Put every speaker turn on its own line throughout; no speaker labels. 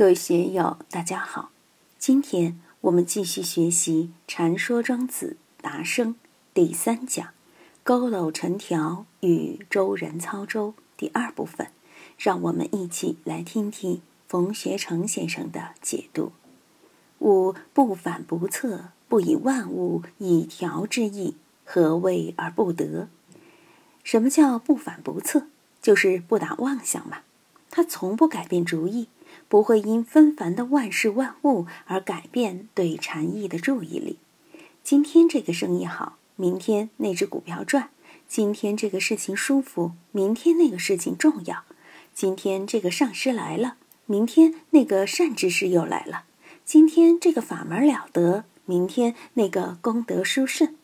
各位学友，大家好。今天我们继续学习《禅说庄子达生》第三讲“佝偻成条与周人操舟”第二部分，让我们一起来听听冯学成先生的解读。吾不反不测，不以万物以调之意，何谓而不得？什么叫不反不测？就是不打妄想嘛。他从不改变主意。不会因纷繁的万事万物而改变对禅意的注意力。今天这个生意好，明天那只股票赚；今天这个事情舒服，明天那个事情重要；今天这个上师来了，明天那个善知识又来了；今天这个法门了得，明天那个功德殊胜。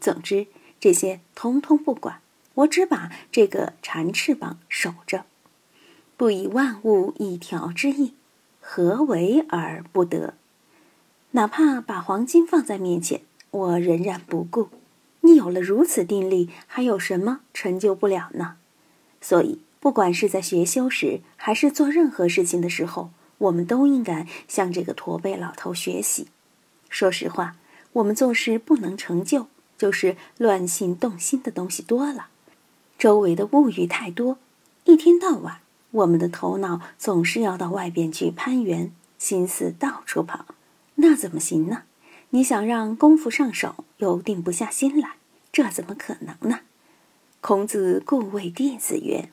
总之，这些通通不管，我只把这个禅翅膀守着。不以万物一调之意，何为而不得？哪怕把黄金放在面前，我仍然不顾。你有了如此定力，还有什么成就不了呢？所以，不管是在学修时，还是做任何事情的时候，我们都应该向这个驼背老头学习。说实话，我们做事不能成就，就是乱性动心的东西多了，周围的物欲太多，一天到晚。我们的头脑总是要到外边去攀援，心思到处跑，那怎么行呢？你想让功夫上手，又定不下心来，这怎么可能呢？孔子故谓弟子曰：“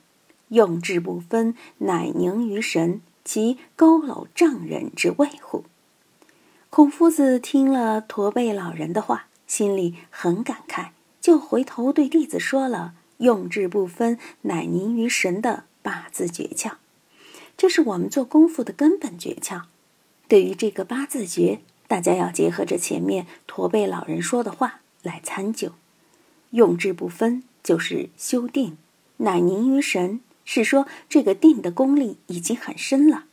用智不分，乃凝于神，其佝偻丈人之谓乎？”孔夫子听了驼背老人的话，心里很感慨，就回头对弟子说了：“用智不分，乃凝于神的。”八字诀窍，这是我们做功夫的根本诀窍。对于这个八字诀，大家要结合着前面驼背老人说的话来参究。用智不分，就是修定；乃凝于神，是说这个定的功力已经很深了。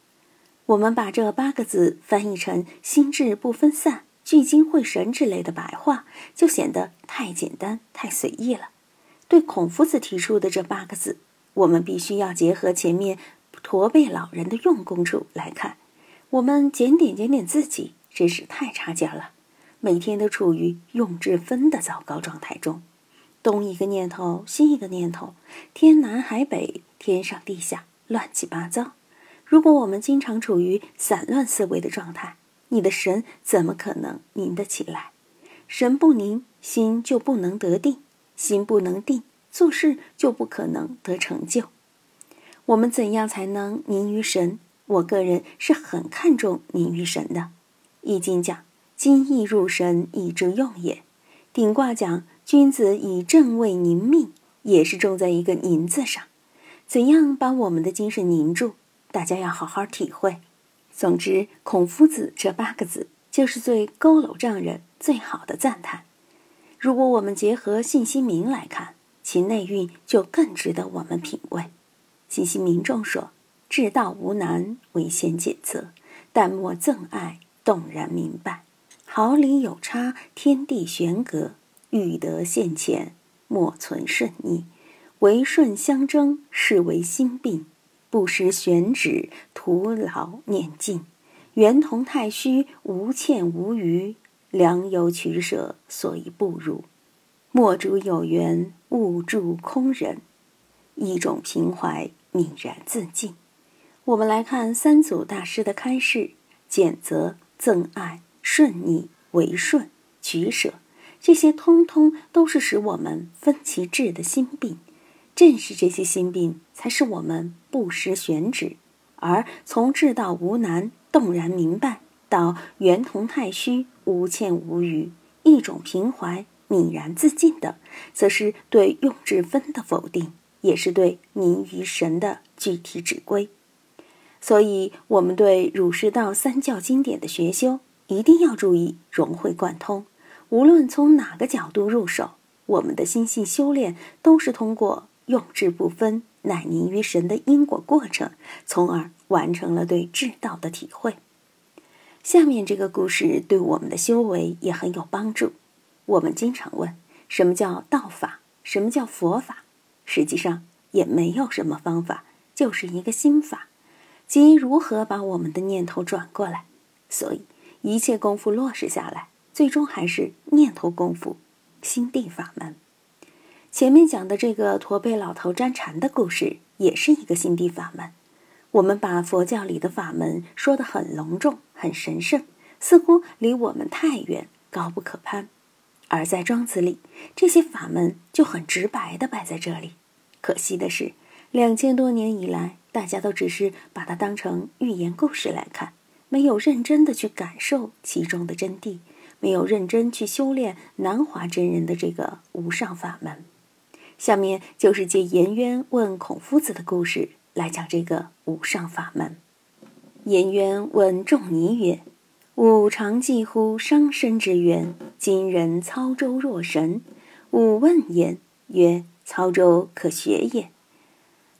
我们把这八个字翻译成“心智不分散，聚精会神”之类的白话，就显得太简单、太随意了。对孔夫子提出的这八个字。我们必须要结合前面驼背老人的用功处来看，我们检点检点自己，真是太差劲了。每天都处于用智分的糟糕状态中，东一个念头，西一个念头，天南海北，天上地下，乱七八糟。如果我们经常处于散乱思维的状态，你的神怎么可能宁得起来？神不宁，心就不能得定，心不能定。做事就不可能得成就。我们怎样才能凝于神？我个人是很看重凝于神的。《易经》讲“精意入神，以之用也”。顶卦讲“君子以正位凝命”，也是重在一个“凝”字上。怎样把我们的精神凝住？大家要好好体会。总之，孔夫子这八个字就是对佝偻丈人最好的赞叹。如果我们结合信息名来看。其内蕴就更值得我们品味。信息民众说：“至道无难，唯先检测；但莫憎爱，动然明白。毫厘有差，天地悬隔；欲得现前，莫存顺逆。为顺相争，是为心病。不识选址，徒劳念尽。圆同太虚，无欠无余。良由取舍，所以不如。莫主有缘。”勿助空人，一种平怀，泯然自尽。我们来看三祖大师的开示：谴责、憎爱、顺逆、为顺、取舍，这些通通都是使我们分其志的心病。正是这些心病，才使我们不识选址，而从智到无难，动然明白，到圆同太虚，无欠无余，一种平怀。泯然自尽的，则是对用智分的否定，也是对凝于神的具体指归。所以，我们对儒释道三教经典的学修，一定要注意融会贯通。无论从哪个角度入手，我们的心性修炼都是通过用智不分，乃凝于神的因果过程，从而完成了对智道的体会。下面这个故事对我们的修为也很有帮助。我们经常问：什么叫道法？什么叫佛法？实际上也没有什么方法，就是一个心法。即如何把我们的念头转过来。所以，一切功夫落实下来，最终还是念头功夫，心地法门。前面讲的这个驼背老头沾禅的故事，也是一个心地法门。我们把佛教里的法门说得很隆重、很神圣，似乎离我们太远、高不可攀。而在庄子里，这些法门就很直白地摆在这里。可惜的是，两千多年以来，大家都只是把它当成寓言故事来看，没有认真的去感受其中的真谛，没有认真去修炼南华真人的这个无上法门。下面就是借颜渊问孔夫子的故事来讲这个无上法门。颜渊问仲尼曰。吾常记乎伤身之源，今人操舟若神。吾问焉，曰：“操舟可学也。”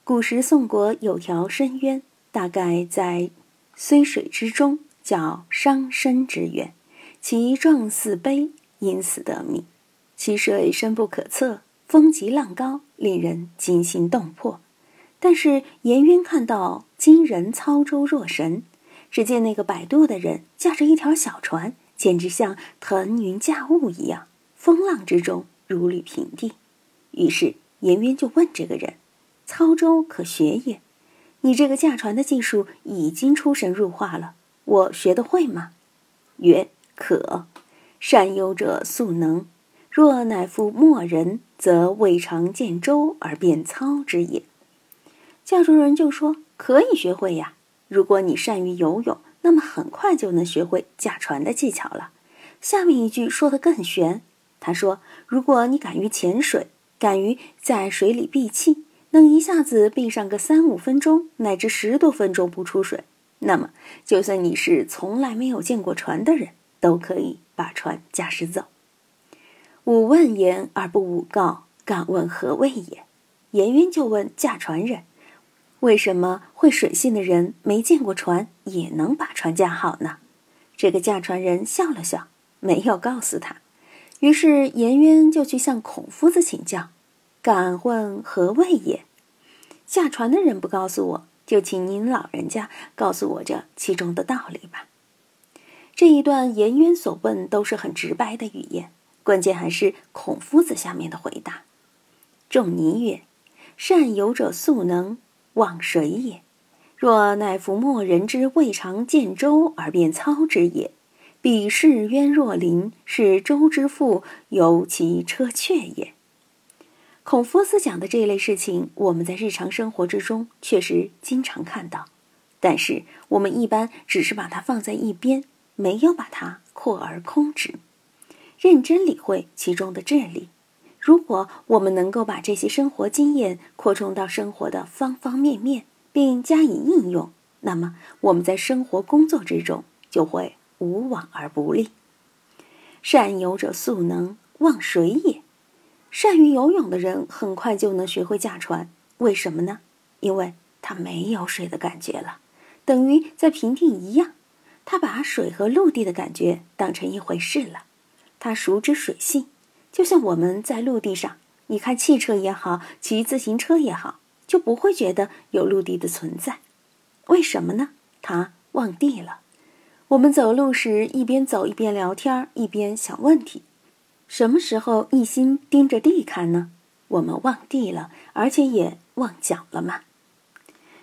古时宋国有条深渊，大概在睢水之中，叫伤身之渊。其状似碑，因此得名。其水深不可测，风急浪高，令人惊心动魄。但是颜渊看到今人操舟若神。只见那个摆渡的人驾着一条小船，简直像腾云驾雾一样，风浪之中如履平地。于是颜渊就问这个人：“操舟可学也？你这个驾船的技术已经出神入化了，我学得会吗？”曰：“可。善游者速能。若乃复莫人，则未尝见舟而便操之也。”驾船人就说：“可以学会呀。”如果你善于游泳，那么很快就能学会驾船的技巧了。下面一句说的更玄，他说：“如果你敢于潜水，敢于在水里闭气，能一下子闭上个三五分钟，乃至十多分钟不出水，那么就算你是从来没有见过船的人，都可以把船驾驶走。”吾问言而不吾告，敢问何谓也？颜渊就问驾船人。为什么会水性的人没见过船也能把船驾好呢？这个驾船人笑了笑，没有告诉他。于是颜渊就去向孔夫子请教：“敢问何谓也？”驾船的人不告诉我，就请您老人家告诉我这其中的道理吧。这一段颜渊所问都是很直白的语言，关键还是孔夫子下面的回答。仲尼曰：“善游者速能。”望水也，若乃夫莫人之未尝见舟而便操之也，彼是渊若临，是舟之父，由其车却也。孔夫子讲的这类事情，我们在日常生活之中确实经常看到，但是我们一般只是把它放在一边，没有把它扩而空之，认真理会其中的哲理。如果我们能够把这些生活经验扩充到生活的方方面面，并加以应用，那么我们在生活工作之中就会无往而不利。善游者速能，忘水也。善于游泳的人很快就能学会驾船，为什么呢？因为他没有水的感觉了，等于在平地一样，他把水和陆地的感觉当成一回事了，他熟知水性。就像我们在陆地上，你看汽车也好，骑自行车也好，就不会觉得有陆地的存在。为什么呢？它忘地了。我们走路时一边走一边聊天，一边想问题。什么时候一心盯着地看呢？我们忘地了，而且也忘脚了嘛。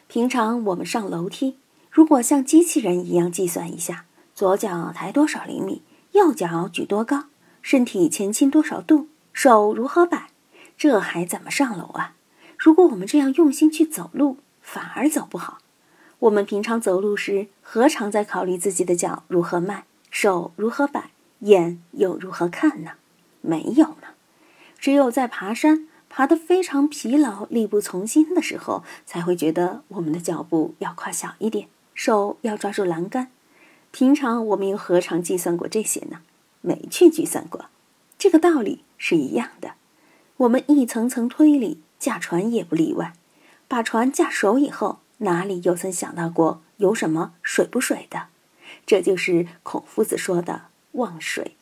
平常我们上楼梯，如果像机器人一样计算一下，左脚抬多少厘米，右脚举多高。身体前倾多少度，手如何摆，这还怎么上楼啊？如果我们这样用心去走路，反而走不好。我们平常走路时，何尝在考虑自己的脚如何迈，手如何摆，眼又如何看呢？没有呢。只有在爬山，爬得非常疲劳、力不从心的时候，才会觉得我们的脚步要跨小一点，手要抓住栏杆。平常我们又何尝计算过这些呢？没去计算过，这个道理是一样的。我们一层层推理，驾船也不例外。把船驾熟以后，哪里又曾想到过有什么水不水的？这就是孔夫子说的“忘水”。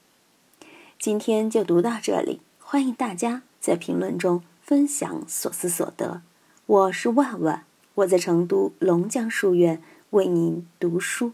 今天就读到这里，欢迎大家在评论中分享所思所得。我是万万。我在成都龙江书院为您读书。